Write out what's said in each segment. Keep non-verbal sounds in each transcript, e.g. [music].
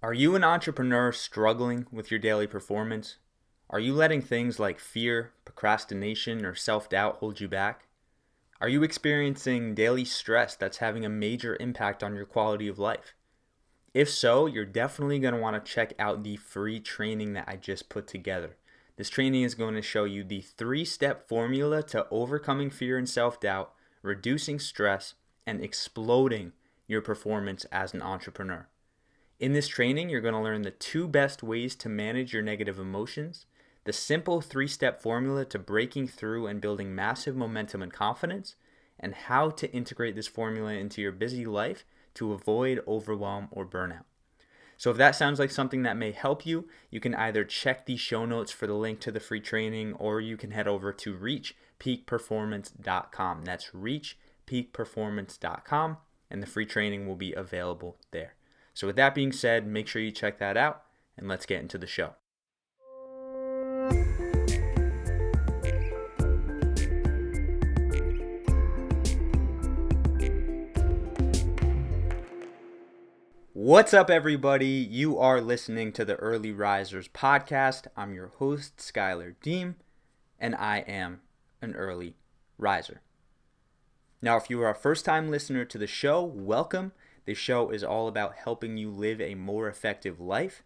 Are you an entrepreneur struggling with your daily performance? Are you letting things like fear, procrastination, or self doubt hold you back? Are you experiencing daily stress that's having a major impact on your quality of life? If so, you're definitely going to want to check out the free training that I just put together. This training is going to show you the three step formula to overcoming fear and self doubt, reducing stress, and exploding your performance as an entrepreneur. In this training, you're going to learn the two best ways to manage your negative emotions, the simple three step formula to breaking through and building massive momentum and confidence, and how to integrate this formula into your busy life to avoid overwhelm or burnout. So, if that sounds like something that may help you, you can either check the show notes for the link to the free training or you can head over to reachpeakperformance.com. That's reachpeakperformance.com, and the free training will be available there. So, with that being said, make sure you check that out and let's get into the show. What's up, everybody? You are listening to the Early Risers podcast. I'm your host, Skylar Deem, and I am an early riser. Now, if you are a first time listener to the show, welcome. This show is all about helping you live a more effective life.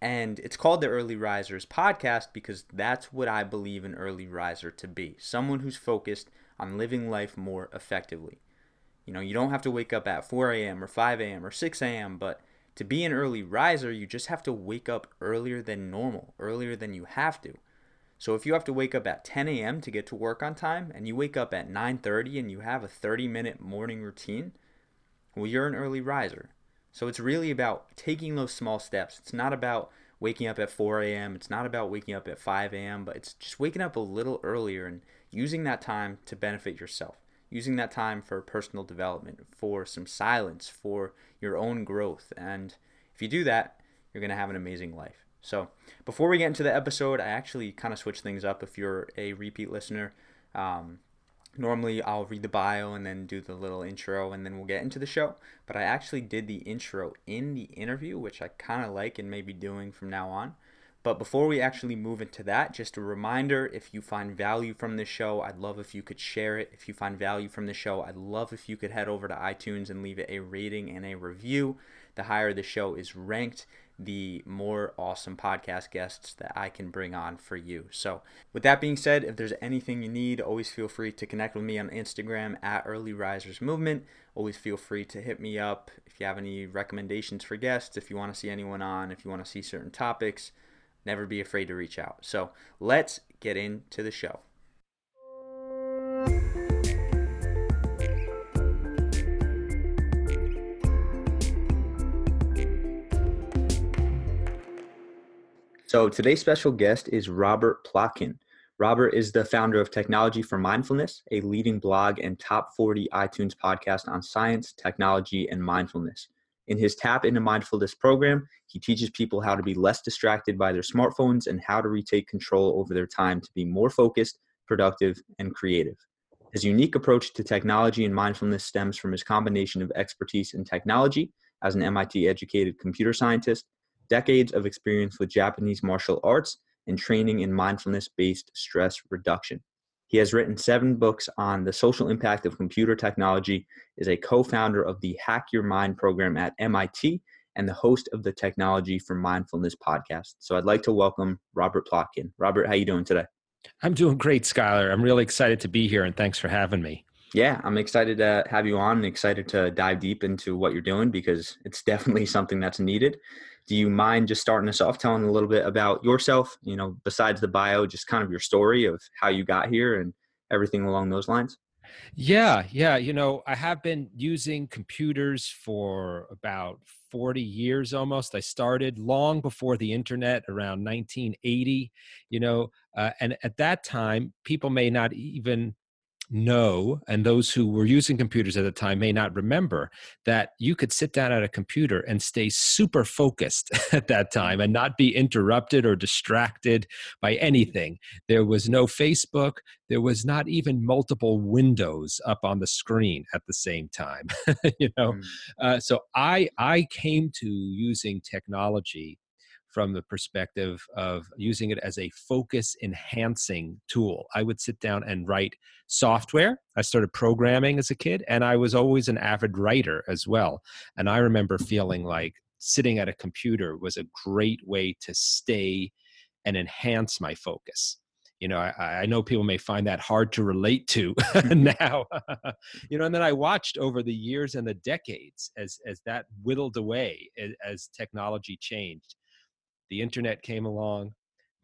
And it's called the Early Risers podcast because that's what I believe an early riser to be someone who's focused on living life more effectively. You know, you don't have to wake up at 4 a.m. or 5 a.m. or 6 a.m., but to be an early riser, you just have to wake up earlier than normal, earlier than you have to. So if you have to wake up at 10 a.m. to get to work on time and you wake up at 9:30 and you have a 30-minute morning routine, well, you're an early riser. So it's really about taking those small steps. It's not about waking up at 4 a.m., it's not about waking up at 5 a.m., but it's just waking up a little earlier and using that time to benefit yourself. Using that time for personal development, for some silence, for your own growth. And if you do that, you're going to have an amazing life. So, before we get into the episode, I actually kind of switch things up if you're a repeat listener. Um, normally I'll read the bio and then do the little intro and then we'll get into the show. But I actually did the intro in the interview, which I kind of like and maybe doing from now on. But before we actually move into that, just a reminder if you find value from this show, I'd love if you could share it. If you find value from the show, I'd love if you could head over to iTunes and leave it a rating and a review. The higher the show is ranked, the more awesome podcast guests that I can bring on for you. So, with that being said, if there's anything you need, always feel free to connect with me on Instagram at Early Risers Movement. Always feel free to hit me up if you have any recommendations for guests, if you want to see anyone on, if you want to see certain topics. Never be afraid to reach out. So, let's get into the show. So today's special guest is Robert Plotkin. Robert is the founder of Technology for Mindfulness, a leading blog and top 40 iTunes podcast on science, technology, and mindfulness. In his Tap into Mindfulness program, he teaches people how to be less distracted by their smartphones and how to retake control over their time to be more focused, productive, and creative. His unique approach to technology and mindfulness stems from his combination of expertise in technology as an MIT educated computer scientist decades of experience with Japanese martial arts, and training in mindfulness based stress reduction. He has written seven books on the social impact of computer technology, is a co-founder of the Hack Your Mind program at MIT, and the host of the Technology for Mindfulness podcast. So I'd like to welcome Robert Plotkin. Robert, how you doing today? I'm doing great, Skylar. I'm really excited to be here, and thanks for having me. Yeah, I'm excited to have you on and excited to dive deep into what you're doing because it's [laughs] definitely something that's needed do you mind just starting us off telling a little bit about yourself you know besides the bio just kind of your story of how you got here and everything along those lines? Yeah yeah you know i have been using computers for about 40 years almost. I started long before the internet around 1980 you know uh, and at that time people may not even know, and those who were using computers at the time may not remember, that you could sit down at a computer and stay super focused [laughs] at that time and not be interrupted or distracted by anything. There was no Facebook, there was not even multiple windows up on the screen at the same time. [laughs] you know, mm. uh, so I I came to using technology from the perspective of using it as a focus enhancing tool. I would sit down and write software. I started programming as a kid, and I was always an avid writer as well. And I remember feeling like sitting at a computer was a great way to stay and enhance my focus you know I, I, know people may find that hard to relate to [laughs] mm-hmm. now [laughs] you know and then i watched over the years and the decades as as that whittled away as, as technology changed the internet came along,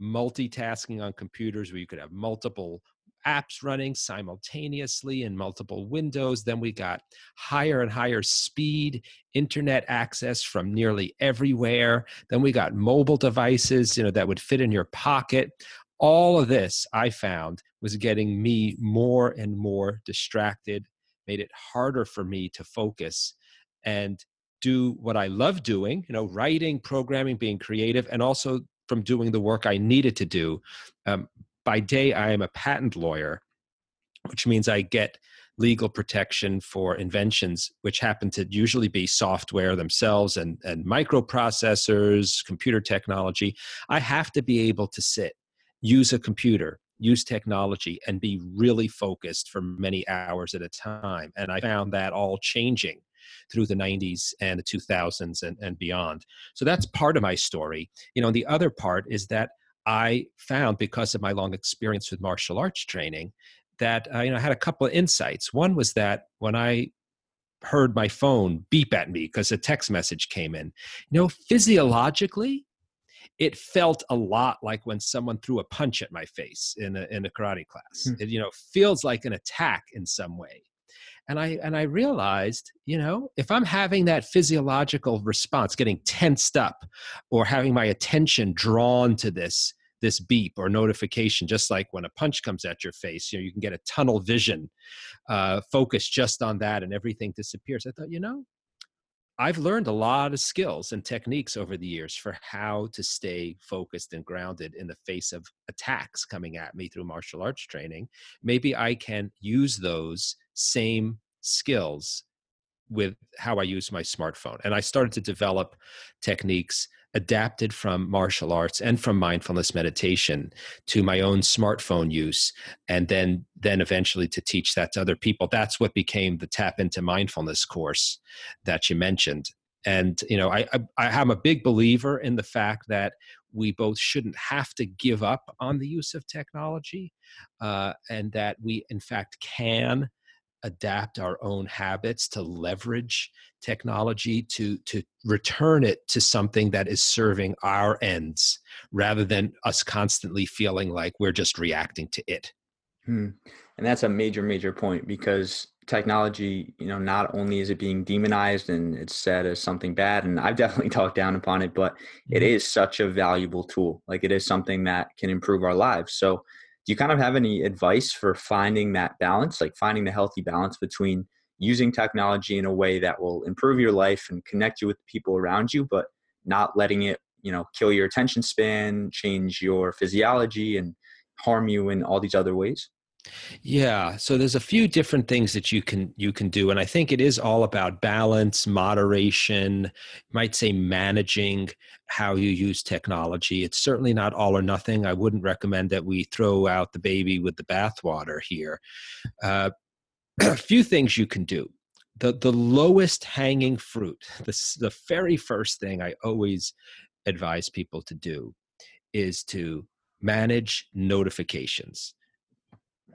multitasking on computers where you could have multiple apps running simultaneously in multiple windows. Then we got higher and higher speed internet access from nearly everywhere. Then we got mobile devices, you know, that would fit in your pocket. All of this I found was getting me more and more distracted, made it harder for me to focus. And do what I love doing, you know, writing, programming, being creative, and also from doing the work I needed to do. Um, by day, I am a patent lawyer, which means I get legal protection for inventions, which happen to usually be software themselves and, and microprocessors, computer technology. I have to be able to sit, use a computer, use technology, and be really focused for many hours at a time. And I found that all changing through the 90s and the 2000s and, and beyond. So that's part of my story. You know, the other part is that I found because of my long experience with martial arts training that uh, you know I had a couple of insights. One was that when I heard my phone beep at me because a text message came in, you know, physiologically, it felt a lot like when someone threw a punch at my face in a, in a karate class. Hmm. It, you know, feels like an attack in some way and i and i realized you know if i'm having that physiological response getting tensed up or having my attention drawn to this this beep or notification just like when a punch comes at your face you know you can get a tunnel vision uh, focus just on that and everything disappears i thought you know I've learned a lot of skills and techniques over the years for how to stay focused and grounded in the face of attacks coming at me through martial arts training. Maybe I can use those same skills with how I use my smartphone. And I started to develop techniques adapted from martial arts and from mindfulness meditation to my own smartphone use and then then eventually to teach that to other people that's what became the tap into mindfulness course that you mentioned and you know I, I am a big believer in the fact that we both shouldn't have to give up on the use of technology uh, and that we in fact can adapt our own habits to leverage technology to to return it to something that is serving our ends rather than us constantly feeling like we're just reacting to it hmm. and that's a major major point because technology you know not only is it being demonized and it's said as something bad and i've [laughs] definitely talked down upon it but it mm-hmm. such a valuable tool like it is something that can improve our lives so do you kind of have any advice for finding that balance like finding the healthy balance between using technology in a way that will improve your life and connect you with people around you but not letting it you know kill your attention span change your physiology and harm you in all these other ways yeah, so there's a few different things that you can you can do and I think it is all about balance, moderation, might say managing how you use technology. It's certainly not all or nothing. I wouldn't recommend that we throw out the baby with the bathwater here. Uh, [clears throat] a few things you can do. The the lowest hanging fruit, [laughs] the the very first thing I always advise people to do is to manage notifications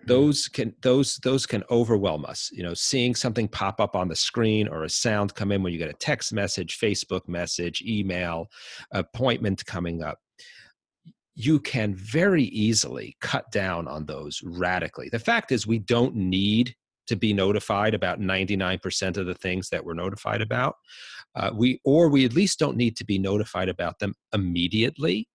those can those those can overwhelm us you know seeing something pop up on the screen or a sound come in when you get a text message facebook message email appointment coming up you can very easily cut down on those radically. The fact is we don't need to be notified about 99% of the things that we're notified about uh, we or we at least don't need to be notified about them immediately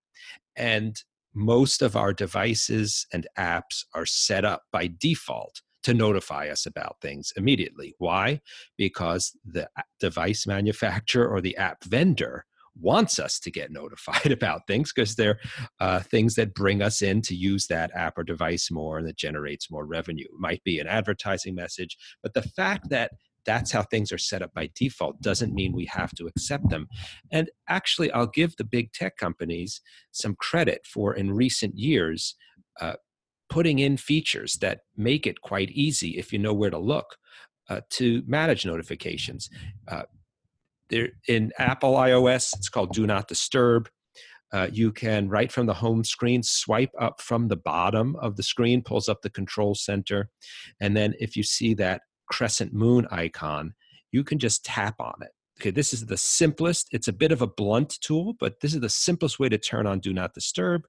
and most of our devices and apps are set up by default to notify us about things immediately. Why? Because the device manufacturer or the app vendor wants us to get [laughs] notified about things because they're uh, things that bring us in to use that app or device more and that generates more revenue. It might be an advertising message, but the fact that that's how things are set up by default doesn't mean we have to accept them. And actually, I'll give the big tech companies some credit for in recent years uh, putting in features that make it quite easy if you know where to look uh, to manage notifications. Uh, there in Apple iOS, it's called Do Not Disturb. Uh, you can right from the home screen swipe up from the bottom of the screen pulls up the control center and then if you see that crescent moon icon you can just tap on it okay this is the simplest it's a bit of a blunt tool but this is the simplest way to turn on do not disturb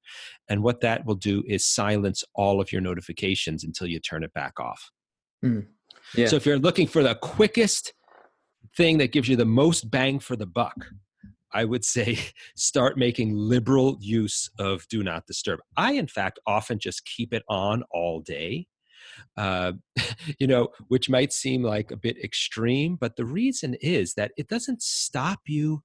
and what that will do is silence all of your notifications until you turn it back off mm, yeah. so if you're looking for the quickest thing that gives you the most bang for the buck, I would say [laughs] start making liberal use of do not disturb. I, in fact, often just keep it on all day. Uh, [laughs] you know, which might seem like a bit extreme, but the reason is that it doesn't stop you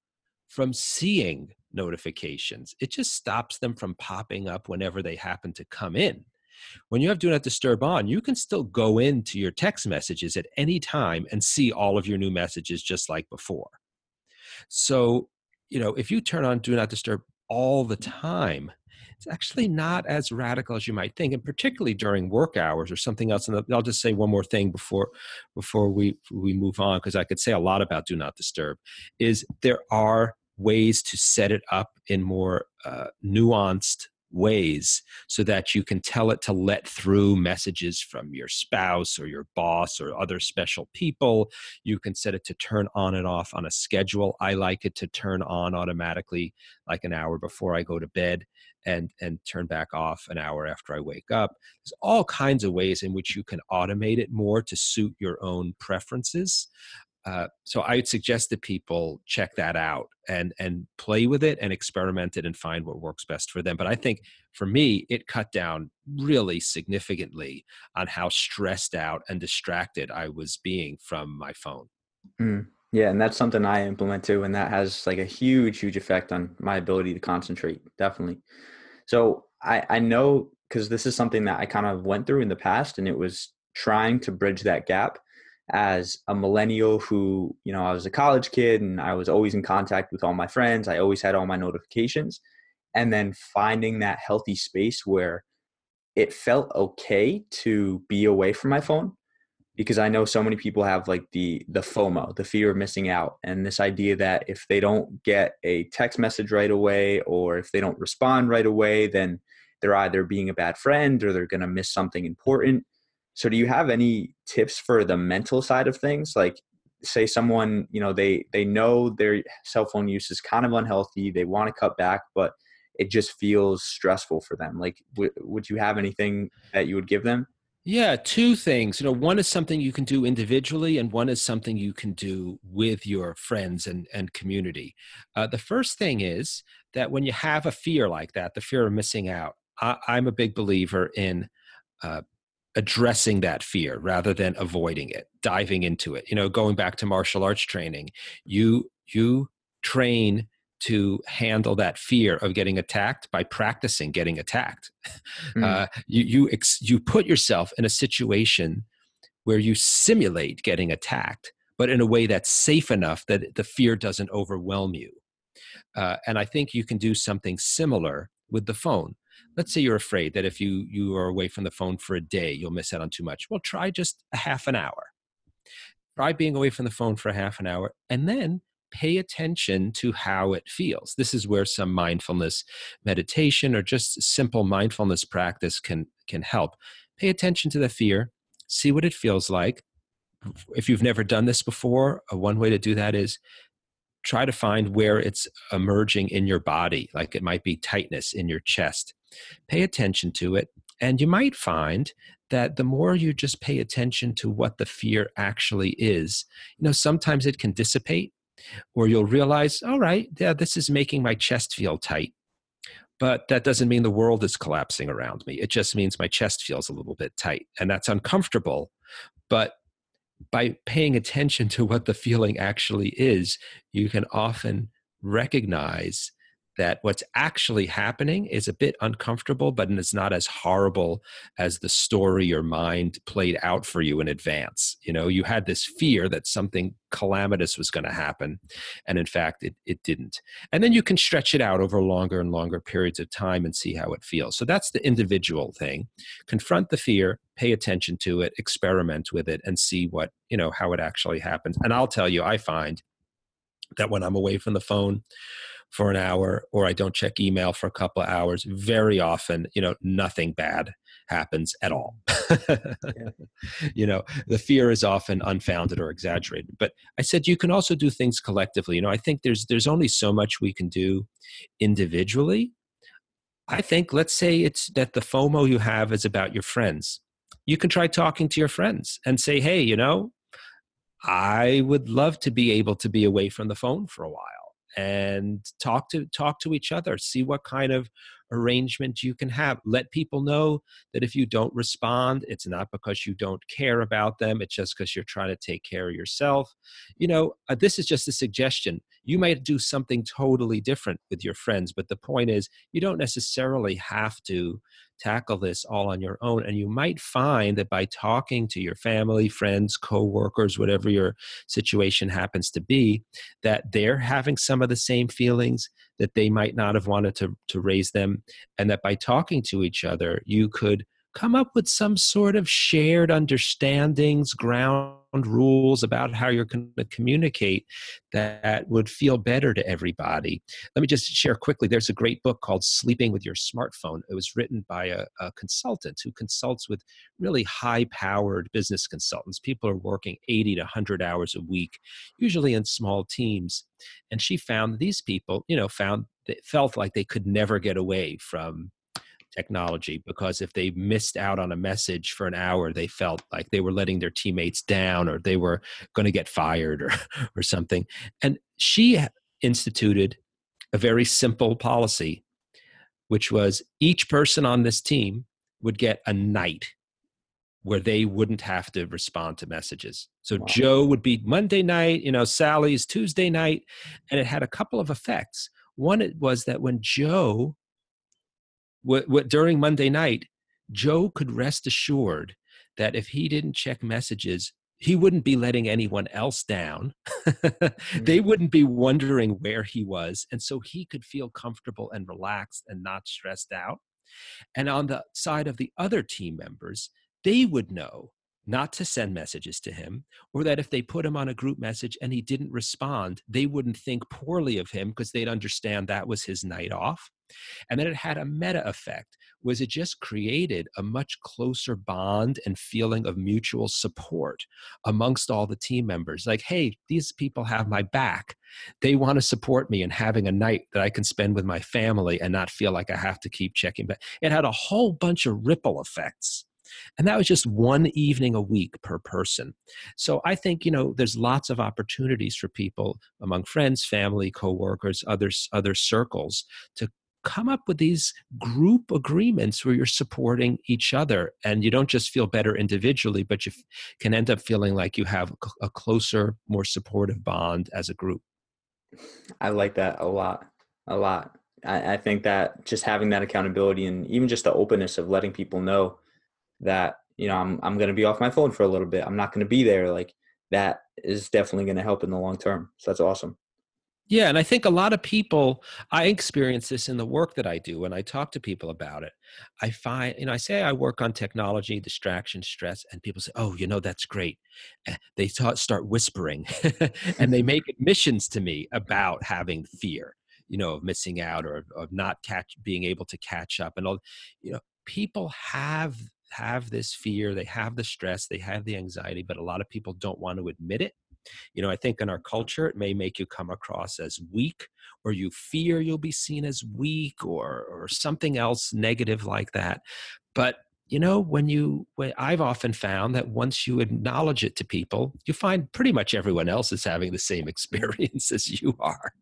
from seeing notifications. It just stops them from popping up whenever they happen to come in. When you have Do Not Disturb on, you can still go into your text messages at any time and see all of your new messages just like before. So, you know, if you turn on Do Not Disturb all the time, it's actually not as radical as you might think, and particularly during work hours or something else. And I'll just say one more thing before before we we move on, because I could say a lot about Do Not Disturb. Is there are ways to set it up in more uh, nuanced ways so that you can tell it to let through messages from your spouse or your boss or other special people. You can set it to turn on and off on a schedule. I like it to turn on automatically like an hour before I go to bed and and turn back off an hour after I wake up. There's all kinds of ways in which you can automate it more to suit your own preferences. Uh, so I would suggest that people check that out and and play with it and experiment it and find what works best for them. But I think for me, it cut down really significantly on how stressed out and distracted I was being from my phone. Mm, yeah, and that's something I implement too, and that has like a huge, huge effect on my ability to concentrate. Definitely. So I I know because this is something that I kind of went through in the past, and it was trying to bridge that gap as a millennial who, you know, I was a college kid and I was always in contact with all my friends. I always had all my notifications. And then finding that healthy space where it felt okay to be away from my phone because I know so many people have like the the FOMO, the fear of missing out, and this idea that if they don't get a text message right away or if they don't respond right away, then they're either being a bad friend or they're going to miss something important. So do you have any tips for the mental side of things? Like say someone, you know, they they know their cell phone use is kind of unhealthy, they want to cut back, but it just feels stressful for them. Like w- would you have anything that you would give them? Yeah, two things. You know, one is something you can do individually, and one is something you can do with your friends and, and community. Uh, the first thing is that when you have a fear like that, the fear of missing out, I, am a big believer in uh, addressing that fear rather than avoiding it diving into it you know going back to martial arts training you you train to handle that fear of getting attacked by practicing getting attacked. [laughs] Mm. uh, you you ex- you put yourself in a situation where you simulate getting attacked but in a way that's safe enough that the fear doesn't overwhelm you. Uh, and i think you can do something similar with the phone. Let's say you're afraid that if you you are away from the phone for a day you'll miss out on too much. Well try just a half an hour. Try being away from the phone for a half an hour and then pay attention to how it feels. This is where some mindfulness meditation or just simple mindfulness practice can can help. Pay attention to the fear see what it feels like. If you've never done this before one way to do that is try to find where it's emerging in your body like it might be tightness in your chest. Pay attention to it. And you might find that the more you just pay attention to what the fear actually is, you know, sometimes it can dissipate or you'll realize, all right, yeah, this is making my chest feel tight. but that doesn't mean the world is collapsing around me. It just means my chest feels a little bit tight, and that's uncomfortable. But by paying attention to what the feeling actually is, you can often recognize that what's actually happening is a bit uncomfortable, but it's not as horrible as the story your mind played out for you in advance. You know, you had this fear that something calamitous was going to happen, and in fact, it, it didn't. And then you can stretch it out over longer and longer periods of time and see how it feels. So that's the individual thing. Confront the fear, pay attention to it, experiment with it, and see what, you know, how it actually happens. And I'll tell you, I find that when I'm away from the phone, for an hour or I don't check email for a couple of hours, very often, you know, nothing bad happens at all. yeah. [laughs] You know, the fear is often unfounded or exaggerated. But I said you can also do things collectively. You know, I think there's there's only so much we can do individually. I think let's say it's that the FOMO you have is about your friends. You can try talking to your friends and say, "Hey, you know, I would love to be able to be away from the phone for a while." And talk to talk to each other. See what kind of arrangement you can have. Let people know that if you don't respond it's not because you don't care about them it's just because you're trying to take care of yourself. You know uh, this is just a suggestion. You might do something totally different with your friends but the point is you don't necessarily have to tackle this all on your own. And you might find that by talking to your family, friends, coworkers, whatever your situation happens to be, that they're having some of the same feelings that they might not have wanted to, to raise them. And that by talking to each other, you could come up with some sort of shared understandings, ground rules about how you're going to communicate that would feel better to everybody. Let me just share quickly. There's a great book called Sleeping with Your Smartphone. It was written by a, a consultant who consults with really high powered business consultants. People are working 80 to 100 hours a week, usually in small teams. And she found these people, you know, found that felt like they could never get away from technology because if they missed out on a message for an hour, they felt like they were letting their teammates down or they were going to get fired or, [laughs] or something. And she instituted a very simple policy, which was each person on this team would get a night where they wouldn't have to respond to messages. So wow. Joe would be Monday night, you know, Sally's Tuesday night, and it had a couple of effects. One it was that when Joe what, what during Monday night, Joe could rest assured that if he didn't check messages, he wouldn't be letting anyone else down. [laughs] they mm. wouldn't be wondering where he was. And so he could feel comfortable and relaxed and not stressed out. And on the side of the other team members, they would know not to send messages to him, or that if they put him on a group message and he didn't respond, they wouldn't think poorly of him because they'd understand that was his night off. And then it had a meta effect, was it just created a much closer bond and feeling of mutual support amongst all the team members. Like, hey, these people have my back. They want to support me and having a night that I can spend with my family and not feel like I have to keep checking back. It had a whole bunch of ripple effects and that was just one evening a week per person. So I think, you know, there's lots of opportunities for people among friends, family, coworkers, others, other circles to come up with these group agreements where you're supporting each other and you don't just feel better individually but you can end up feeling like you have a closer more supportive bond as a group. I like that a lot a lot. I, I think that just having that accountability and even just the openness of letting people know that you know i'm i'm going to be off my phone for a little bit. I'm not going to be there. Like that is definitely going to help in the long term. So that's awesome yeah and i think a lot of people i experience this in the work that i do when i talk to people about it i find you know i say i work on technology distraction stress and people say oh you know that's great eh, they start whispering [laughs] and they make [laughs] admissions to me about having fear you know of missing out or of not catch being able to catch up and all you know people have have this fear, they have the stress, they have the anxiety, but a lot of people don't want to admit it. You know, I think in our culture, it may make you come across as weak, or you fear you'll be seen as weak, or or something else negative like that. But you know, when you, when I've often found that once you acknowledge it to people, you find pretty much everyone else is having the same [laughs] experience as you are.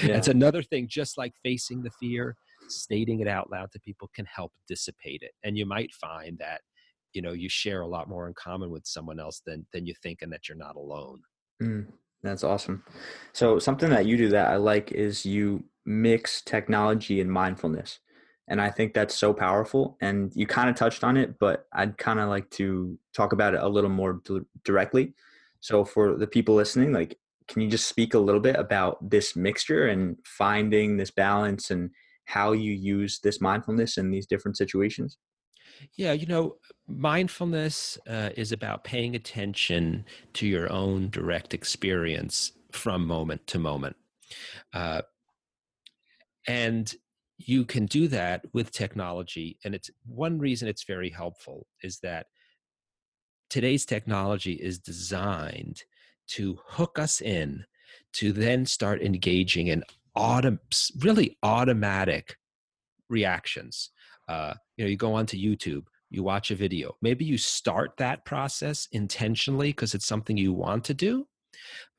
Yeah. It's another thing, just like facing the fear, stating it out loud to people can help dissipate it. And you might find that, you know, you share a lot more in common with someone else than than you think and that you're not alone. Mm, that's awesome. So something that you do that I like is you mix technology and mindfulness. And I think that's so powerful. And you kind of touched on it, but I'd kind of like to talk about it a little more d- directly. So for the people listening, like, can you just speak a little bit about this mixture and finding this balance and how you use this mindfulness in these different situations? Yeah, you know, mindfulness uh, is about paying attention to your own direct experience from moment to moment. Uh, and you can do that with technology. And it's one reason it's very helpful is that today's technology is designed to hook us in to then start engaging in autom- really automatic reactions. Uh, you know, you go onto YouTube, you watch a video. Maybe you start that process intentionally because it's something you want to do,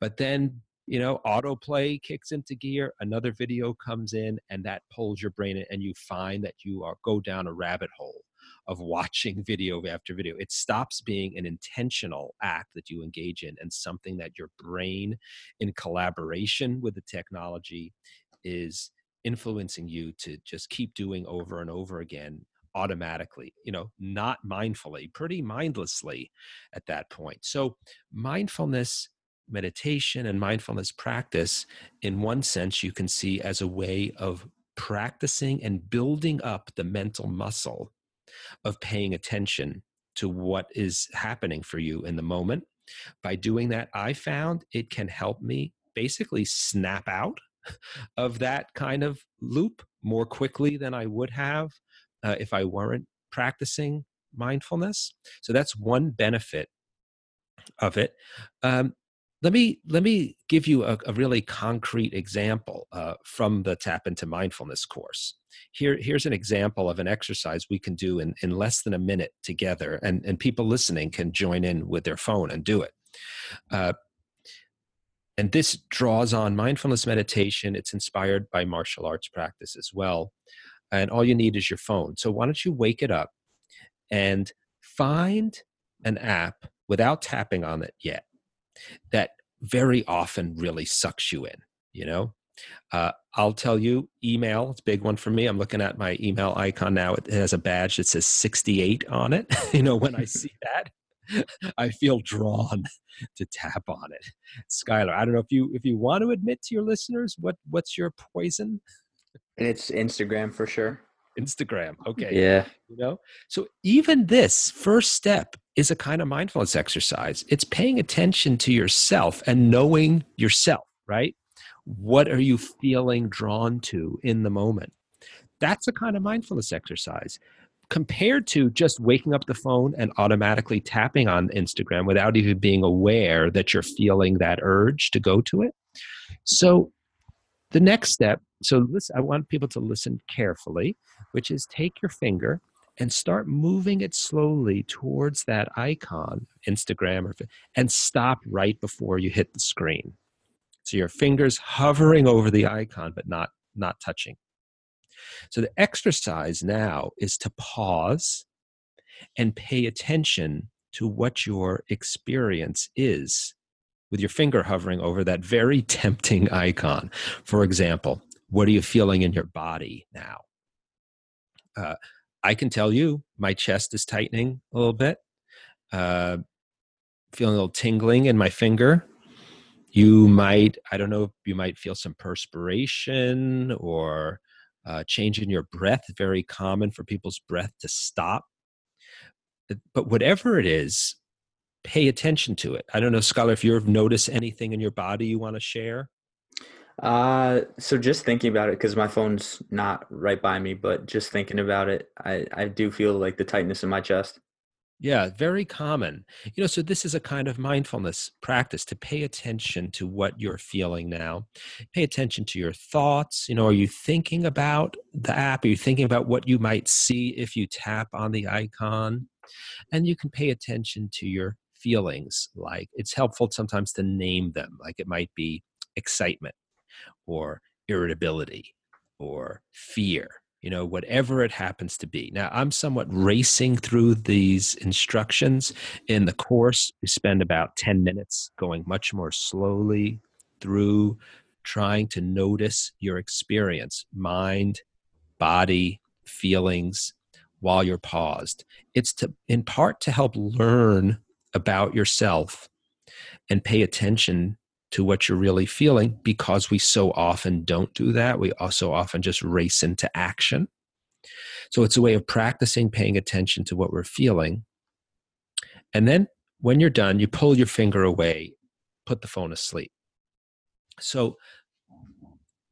but then you know autoplay kicks into gear another video comes in and that pulls your brain in and you find that you are go down a rabbit hole of watching [laughs] video after video it stops being an intentional act that you engage in and something that your brain in collaboration with the technology is influencing you to just keep doing over and over again automatically you know not mindfully pretty mindlessly at that point. So mindfulness meditation and mindfulness practice in one sense you can see as a way of practicing and building up the mental muscle of paying attention to what is happening for you in the moment. By doing that i found it can help me basically snap out [laughs] of that kind of loop more quickly than I would have uh, if I weren't practicing mindfulness. So that's one benefit of it. Um, let me let me give you a, a really concrete example uh, from the Tap into Mindfulness course. Here, here's an example of an exercise we can do in, in less than a minute together, and, and people listening can join in with their phone and do it. Uh, and this draws on mindfulness meditation. It's inspired by martial arts practice as well. And all you need is your phone. So why don't you wake it up and find an app without tapping on it yet that very often really sucks you in, you know? Uh, I'll tell you, email, it's a big one for me. I'm looking at my email icon now. It has a badge that says 68 on it. [laughs] you know, when I see [laughs] that, [laughs] I feel drawn [laughs] to tap on it. Skylar, I don't know if you if you want to admit to your listeners what what's your poison? It's Instagram for sure. Instagram. Okay. Yeah. You know, so even this first step is a kind of mindfulness exercise. It's paying attention to yourself and knowing yourself, right? What are you feeling drawn to in the moment? That's a kind of mindfulness exercise compared to just waking up the phone and automatically tapping on Instagram without even being aware that you're feeling that urge to go to it. So the next step, so listen, I want people to listen carefully, which is take your finger and start moving it slowly towards that icon, Instagram, or, and stop right before you hit the screen. So your fingers hovering over the icon, but not not touching. So the exercise now is to pause and pay attention to what your experience is with your finger hovering over that very [laughs] tempting icon. For example, what are you feeling in your body now? Uh, I can tell you my chest is tightening a little bit, uh, feeling a little tingling in my finger. You might, I don't know, you might feel some perspiration or uh, change in your breath, very common for people's breath to stop. But whatever it is, pay attention to it. I don't know, Skylar, if you've noticed anything in your body you want to share. Uh, so just thinking about it, because my phone's not right by me, but just thinking about it, I, I do feel like the tightness in my chest. Yeah, very common. You know, so this is a kind of mindfulness practice to pay attention to what you're feeling now. Pay attention to your thoughts. You know, are you thinking about the app? Are you thinking about what you might see if you tap on the icon? And you can pay attention to your feelings. Like it's helpful sometimes to name them, like it might be excitement or irritability or fear you know, whatever it happens to be. Now, I'm somewhat racing through these instructions. In the course, we spend about 10 minutes going much more slowly through trying to notice your experience, mind, body, feelings while you're paused. It's to, in part to help learn about yourself and pay attention to what you're really feeling because we so often don't do that. We also often just race into action. So it's a way of practicing paying attention to what we're feeling. And then when you're done, you pull your finger away, put the phone asleep. So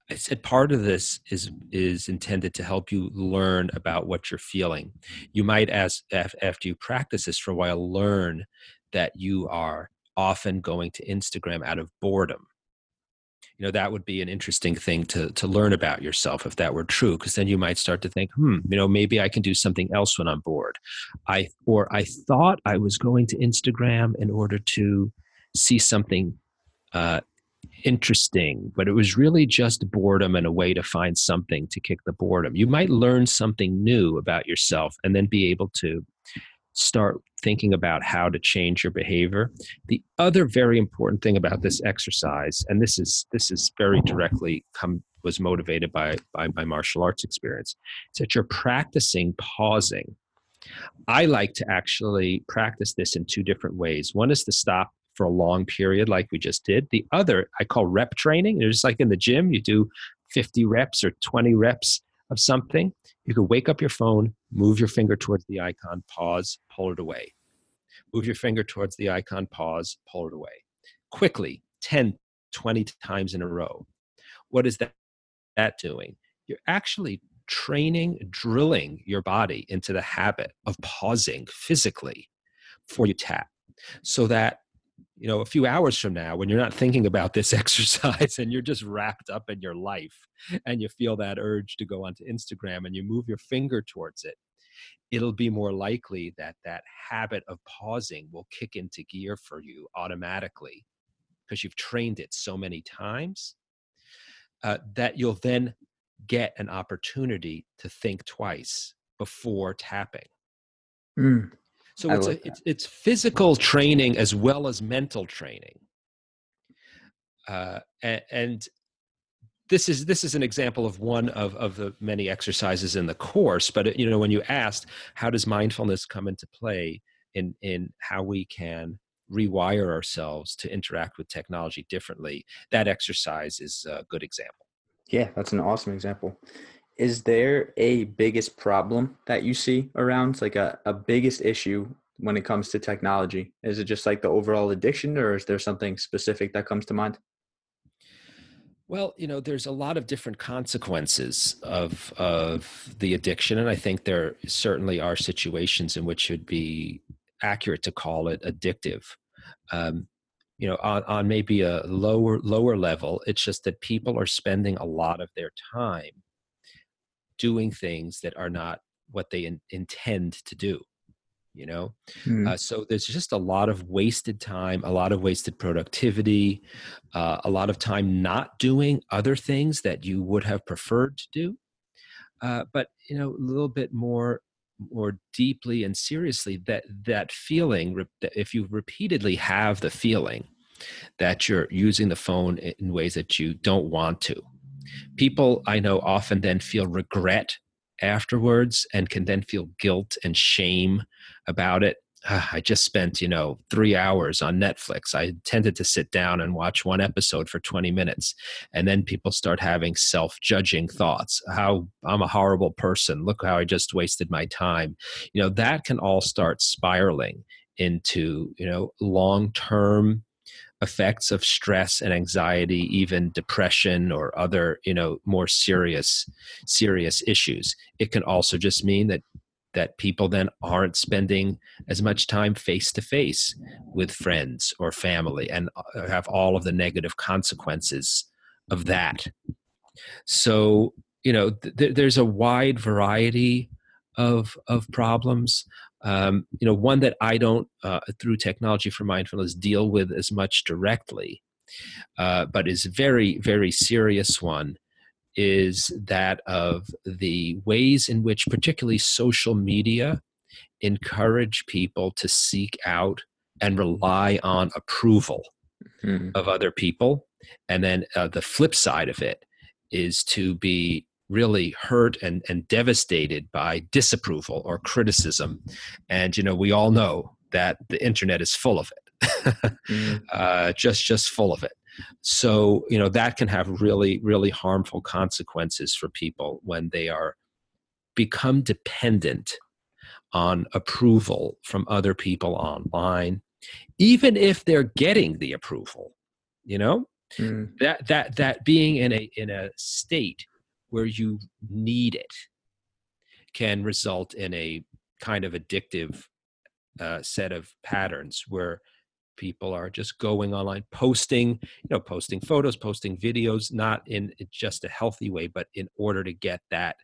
I said part of this is is intended to help you learn about what you're feeling. You might, as after you practice this for a while, learn that you are often going to Instagram out of boredom. You know, that would be an interesting thing to, to learn about yourself if that were true, because then you might start to think, hmm, you know, maybe I can do something else when I'm bored. I or I thought I was going to Instagram in order to see something uh, interesting, but it was really just boredom and a way to find something to kick the boredom. You might learn something new about yourself and then be able to start thinking about how to change your behavior. The other very important thing about this exercise and this is this is very directly come was motivated by by my martial arts experience is that you're practicing pausing. I like to actually practice this in two different ways. One is to stop for a long period like we just did. The other i call rep training. It's like in the gym you do 50 reps or 20 reps of something you could wake up your phone, move your finger towards the icon, pause, pull it away. Move your finger towards the icon, pause, pull it away. Quickly, 10, 20 times in a row. What is that, that doing? You're actually training, drilling your body into the habit of pausing physically before you tap so that you know a few hours from now when you're not thinking about this [laughs] exercise and you're just wrapped up in your life and you feel that urge to go onto instagram and you move your finger towards it it'll be more likely that that habit of pausing will kick into gear for you automatically because you've trained it so many times uh, that you'll then get an opportunity to think twice before tapping mm. So it's, a, it's, it's physical training as well as mental training. Uh, and, and, this is this is an example of one of, of the many exercises in the course. But you know, when you asked how does mindfulness come into play in in how we can rewire ourselves to interact with technology differently, that exercise is a good example. Yeah, that's an awesome example is there a biggest problem that you see around like a, a biggest issue when it comes to technology is it just like the overall addiction or is there something specific that comes to mind well, you know, there's a lot of different consequences of of the addiction, and I think there certainly are situations in which it would be accurate to call it addictive. Um, you know, on, on maybe a lower lower level, it's just that people are spending a lot of their time doing things that are not what they in, intend to do you know mm. uh, so there's just a lot of wasted time a lot of wasted productivity uh, a lot of time not doing other things that you would have preferred to do uh, but you know a little bit more more deeply and seriously that that feeling if you repeatedly have the feeling that you're using the phone in ways that you don't want to People I know often then feel regret afterwards and can then feel guilt and shame about it. Uh, I just spent, you know, three hours on Netflix. I intended to sit down and watch one episode for 20 minutes. And then people start having self judging thoughts. How I'm a horrible person. Look how I just wasted my time. You know, that can all start spiraling into, you know, long term effects of stress and anxiety even depression or other you know more serious serious issues. It can also just mean that that people then aren't spending as much time face to face with friends or family and uh, have all of the negative consequences of that. So you know th- there's a wide variety of of problems um, you know one that i don't uh, through technology for mindfulness deal with as much directly uh, but is very very serious one is that of the ways in which, particularly social media, encourage people to seek out and rely on approval mm-hmm. of other people. And then uh, the flip side of it is to be really hurt and, and devastated by disapproval or criticism. And, you know, we all know that the internet is full of it, mm. [laughs] uh, just, just full of it. So, you know, that can have really, really harmful consequences for people when they are become dependent on approval from other people online, even if they're getting the approval, you know? Mm. That that that being in a in a state where you need it can result in a kind of addictive uh, set of patterns where people are just going online posting you know posting photos posting videos not in just a healthy way but in order to get that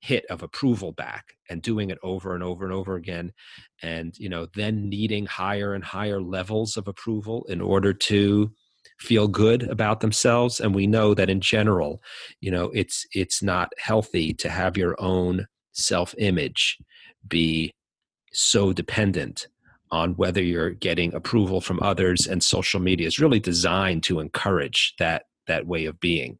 hit of approval back and doing it over and over and over again and you know then needing higher and higher levels of approval in order to feel good about themselves and we know that in general you know it's it's not healthy to have your own self image be so dependent on whether you're getting approval from others and social media is really designed to encourage that that way of being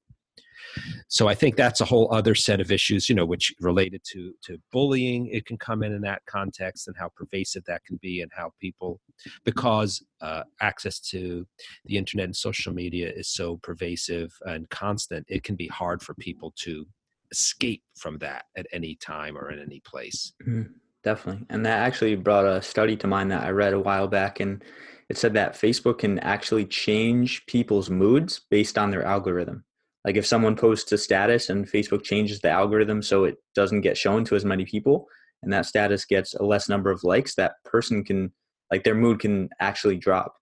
so i think that's a whole other set of issues you know which related to to bullying. It can come in in that context and how pervasive that can be and how people because uh, access to the internet and social media is so pervasive and constant it can be hard for people to escape from that at any time or in any place. Mm-hmm. definitely. And that actually brought a study to mind that i read a while back and it said that facebook can actually change people's moods based on their algorithm like if someone posts a status and Facebook changes the algorithm so it doesn't get shown to as many people and that status gets a less number of likes, that person can like their mood can actually drop,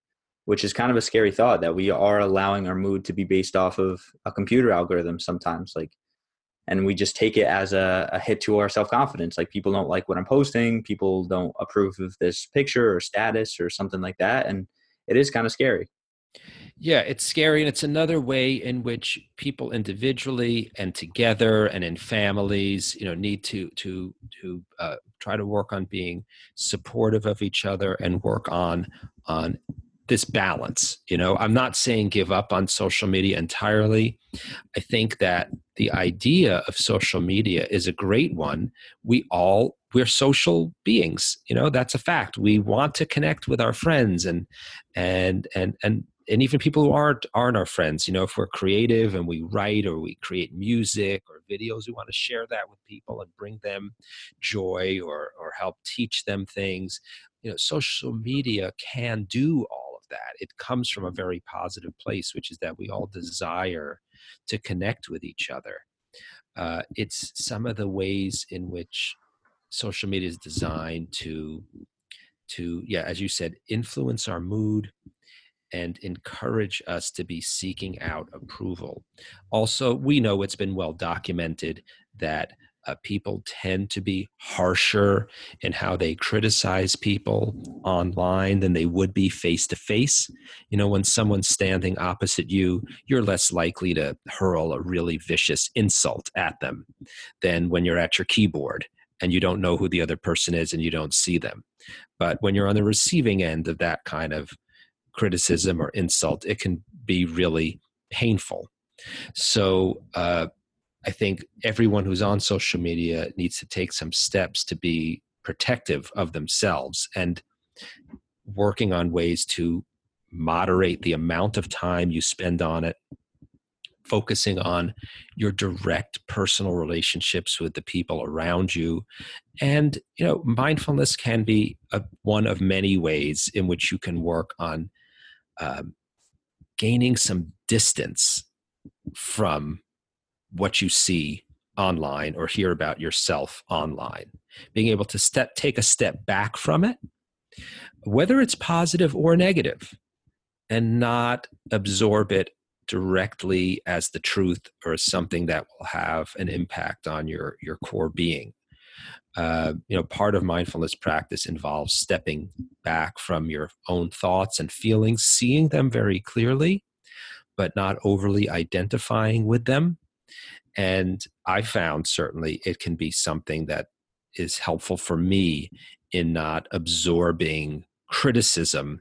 which is kind of a scary thought that we are allowing our mood to be based off of a computer algorithm sometimes like and we just take it as a, a hit to our self-confidence. Like people don't like what i'm posting people don't approve of this picture or status or something like that and it is kind of scary yeah, it's scary. And it's another way in which people individually and together and in families, you know, need to, to, to uh, try to work on being supportive of each other and work on, on this balance. You know, I'm not saying give up on social media entirely. I think that the idea of social media is a great one. We all we're social beings you know that's a fact we want to connect with our friends and and and and and even people who aren't aren't our friends you know if we're creative and we write or we create music or videos we want to share that with people and bring them joy or or help teach them things. You know social media can do all of that. It comes from a very positive place which is that we all desire to connect with each other. Uh, it's some of the ways in which social media is designed to to yeah as you said influence our mood and encourage us to be seeking out approval. Also, we know it's been well documented that uh, people tend to be harsher in how they criticize people online than they would be face to face. You know, when someone's standing opposite you, you're less likely to hurl a really vicious insult at them than when you're at your keyboard and you don't know who the other person is and you don't see them. But when you're on the receiving end of that kind of criticism or insult, it can be really painful. So, uh, I think everyone who's on social media needs to take some steps to be protective of themselves and working on ways to moderate the amount of time you spend on it focusing on your direct personal relationships with the people around you and you know mindfulness can be a, one of many ways in which you can work on um, gaining some distance from what you see online or hear about yourself online. Being able to step take a step back from it whether it's positive or negative and not absorb it directly as the truth or something that will have an impact on your your core being uh, you know part of mindfulness practice involves stepping back from your own thoughts and feelings seeing them very clearly but not overly identifying with them And I found certainly it can be something that is helpful for me in not absorbing criticism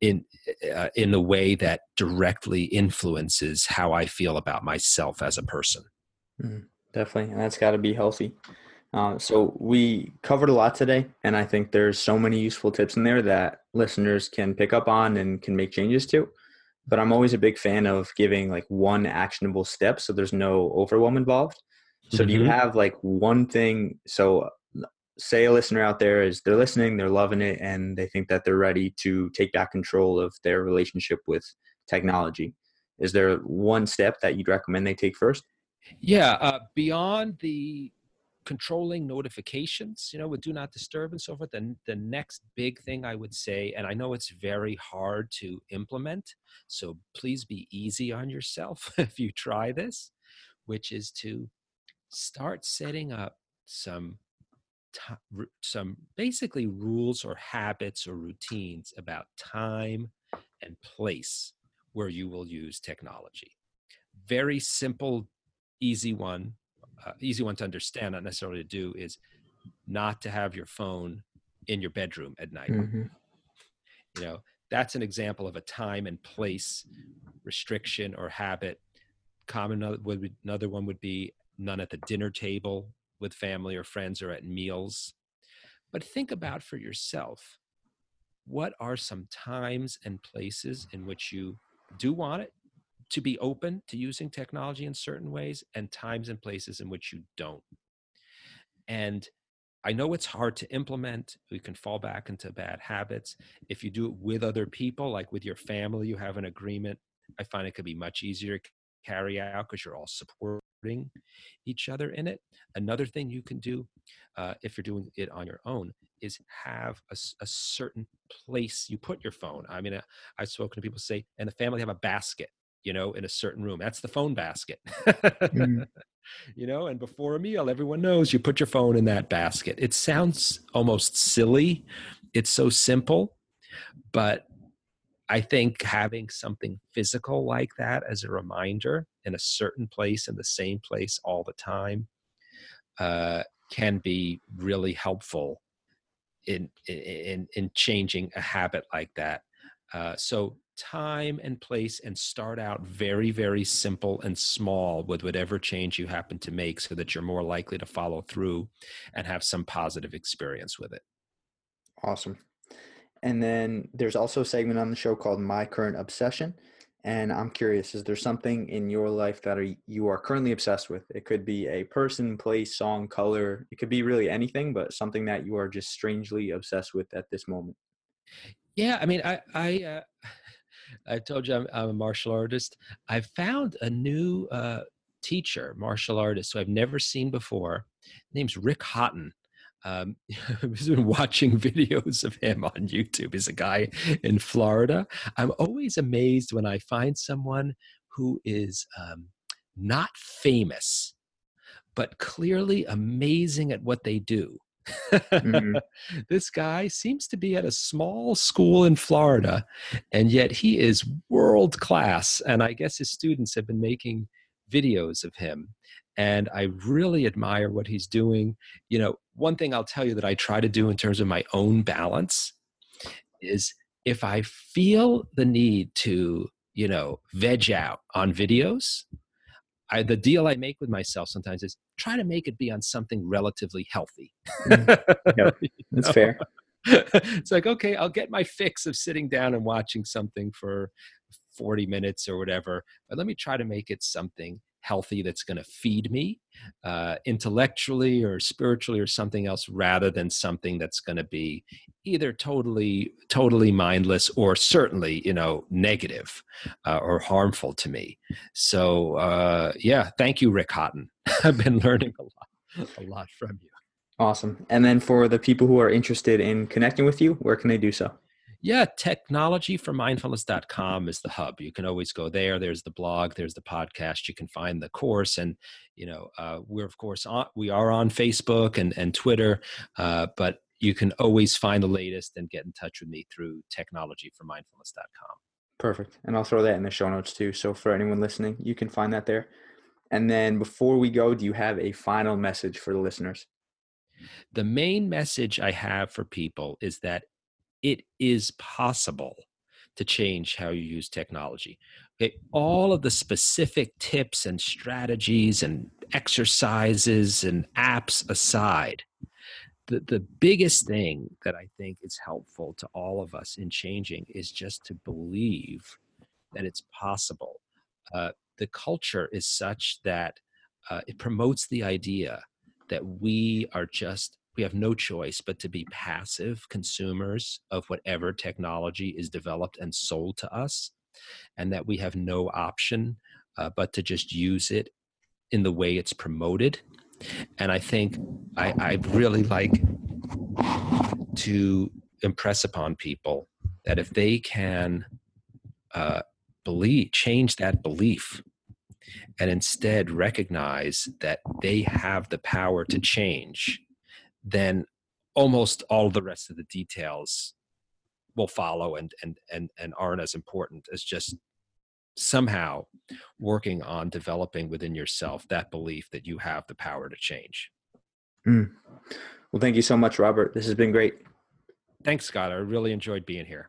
in uh, in a way that directly influences how I feel about myself as a person. Mm, definitely, and that's got to be healthy. Uh, so we covered a lot today, and I think there's so many useful tips in there that listeners can pick up on and can make changes to. But I'm always a big fan of giving like one actionable step, so there's no overwhelm involved. So mm-hmm. do you mm-hmm. have like one thing? So say a listener out there is they're listening, they're loving it, and they think that they're ready to take back control of their relationship with technology. Is there one step that you'd recommend they take first? Yeah, uh, beyond the controlling notifications, you know, with do not disturb and so forth, then the next big thing I would say, and I know it's very hard to implement, so please be easy on yourself [laughs] if you try this, which is to start setting up some some basically rules or habits or routines about time and place where you will use technology. Very simple, easy one, uh, easy one to understand, not necessarily to do, is not to have your phone in your bedroom at night. Mm-hmm. You know, that's an example of a time and place restriction or habit. Common would another one would be none at the dinner table with family or friends or at meals. But think about for yourself what are some times and places in which you do want it to be open to using technology in certain ways and times and places in which you don't. And I know it's hard to implement. We can fall back into bad habits. If you do it with other people, like with your family, you have an agreement. I find it could be much easier to carry out because you're all supporting each other in it. Another thing you can do uh, if you're doing it on your own is have a, a, certain place you put your phone. I mean, uh, I've spoken to people say, and the family have a basket, you know, in a certain room. That's the phone basket. mm. [laughs] You know, and before a meal, everyone knows you put your phone in that basket. It sounds almost silly. It's so simple, but I think having something physical like that as a reminder in a certain place in the same place all the time uh, can be really helpful in in in changing a habit like that. Uh, so time and place and start out very very simple and small with whatever change you happen to make so that you're more likely to follow through and have some positive experience with it awesome and then there's also a segment on the show called My Current Obsession. And I'm curious, is there something in your life that are, you are currently obsessed with? It could be a person, place, song, color. It could be really anything, but something that you are just strangely obsessed with at this moment. Yeah, I mean, I I uh, I told you I'm, I'm, a martial artist. I found a new uh, teacher, martial artist, who I've never seen before. His name's Rick Hotton um, [laughs] I've been watching [laughs] videos of him on YouTube. He's a guy in Florida. I'm always amazed when I find someone who is um, not famous, but clearly amazing at what they do. Mm-hmm. [laughs] This guy seems to be at a small school in Florida, and yet he is world class. And I guess his students have been making videos of him and I really admire what he's doing. You know, one thing I'll tell you that I try to do in terms of my own balance is if I feel the need to, you know, veg out on videos, I, the deal I make with myself sometimes is try to make it be on something relatively healthy. Mm. [laughs] that's fair. [laughs] it's like, okay, I'll get my fix of sitting down and watching something for 40 minutes or whatever, but let me try to make it something healthy that's going to feed me uh, intellectually or spiritually or something else rather than something that's going to be either totally totally mindless or certainly you know negative uh, or harmful to me. So uh, yeah thank you rick hotton [laughs] i've been learning a lot a lot from you. Awesome. And then for the people who are interested in connecting with you where can they do so yeah, technologyformindfulness.com is the hub. You can always go there. There's the blog, there's the podcast. You can find the course. And, you know, uh, we're, of course, on, we are on Facebook and, and Twitter, uh, but you can always find the latest and get in touch with me through technologyformindfulness.com. Perfect. And I'll throw that in the show notes too. So for anyone listening, you can find that there. And then before we go, do you have a final message for the listeners? The main message I have for people is that it is possible to change how you use technology. Okay, all of the specific tips and strategies and exercises and apps aside, the, the biggest thing that I think is helpful to all of us in changing is just to believe that it's possible. Uh, the culture is such that uh, it promotes the idea that we are just we have no choice but to be passive consumers of whatever technology is developed and sold to us and that we have no option uh, but to just use it in the way it's promoted. And i think i, I really like to impress upon people that if they can uh, believe change that belief and instead recognize that they have the power to change then almost all the rest of the details will follow and and and, and aren't as important as just somehow working on developing within yourself that belief that you have the power to change. Mm. Well, thank you so much, Robert. This has been great. Thanks, Scott. I really enjoyed being here.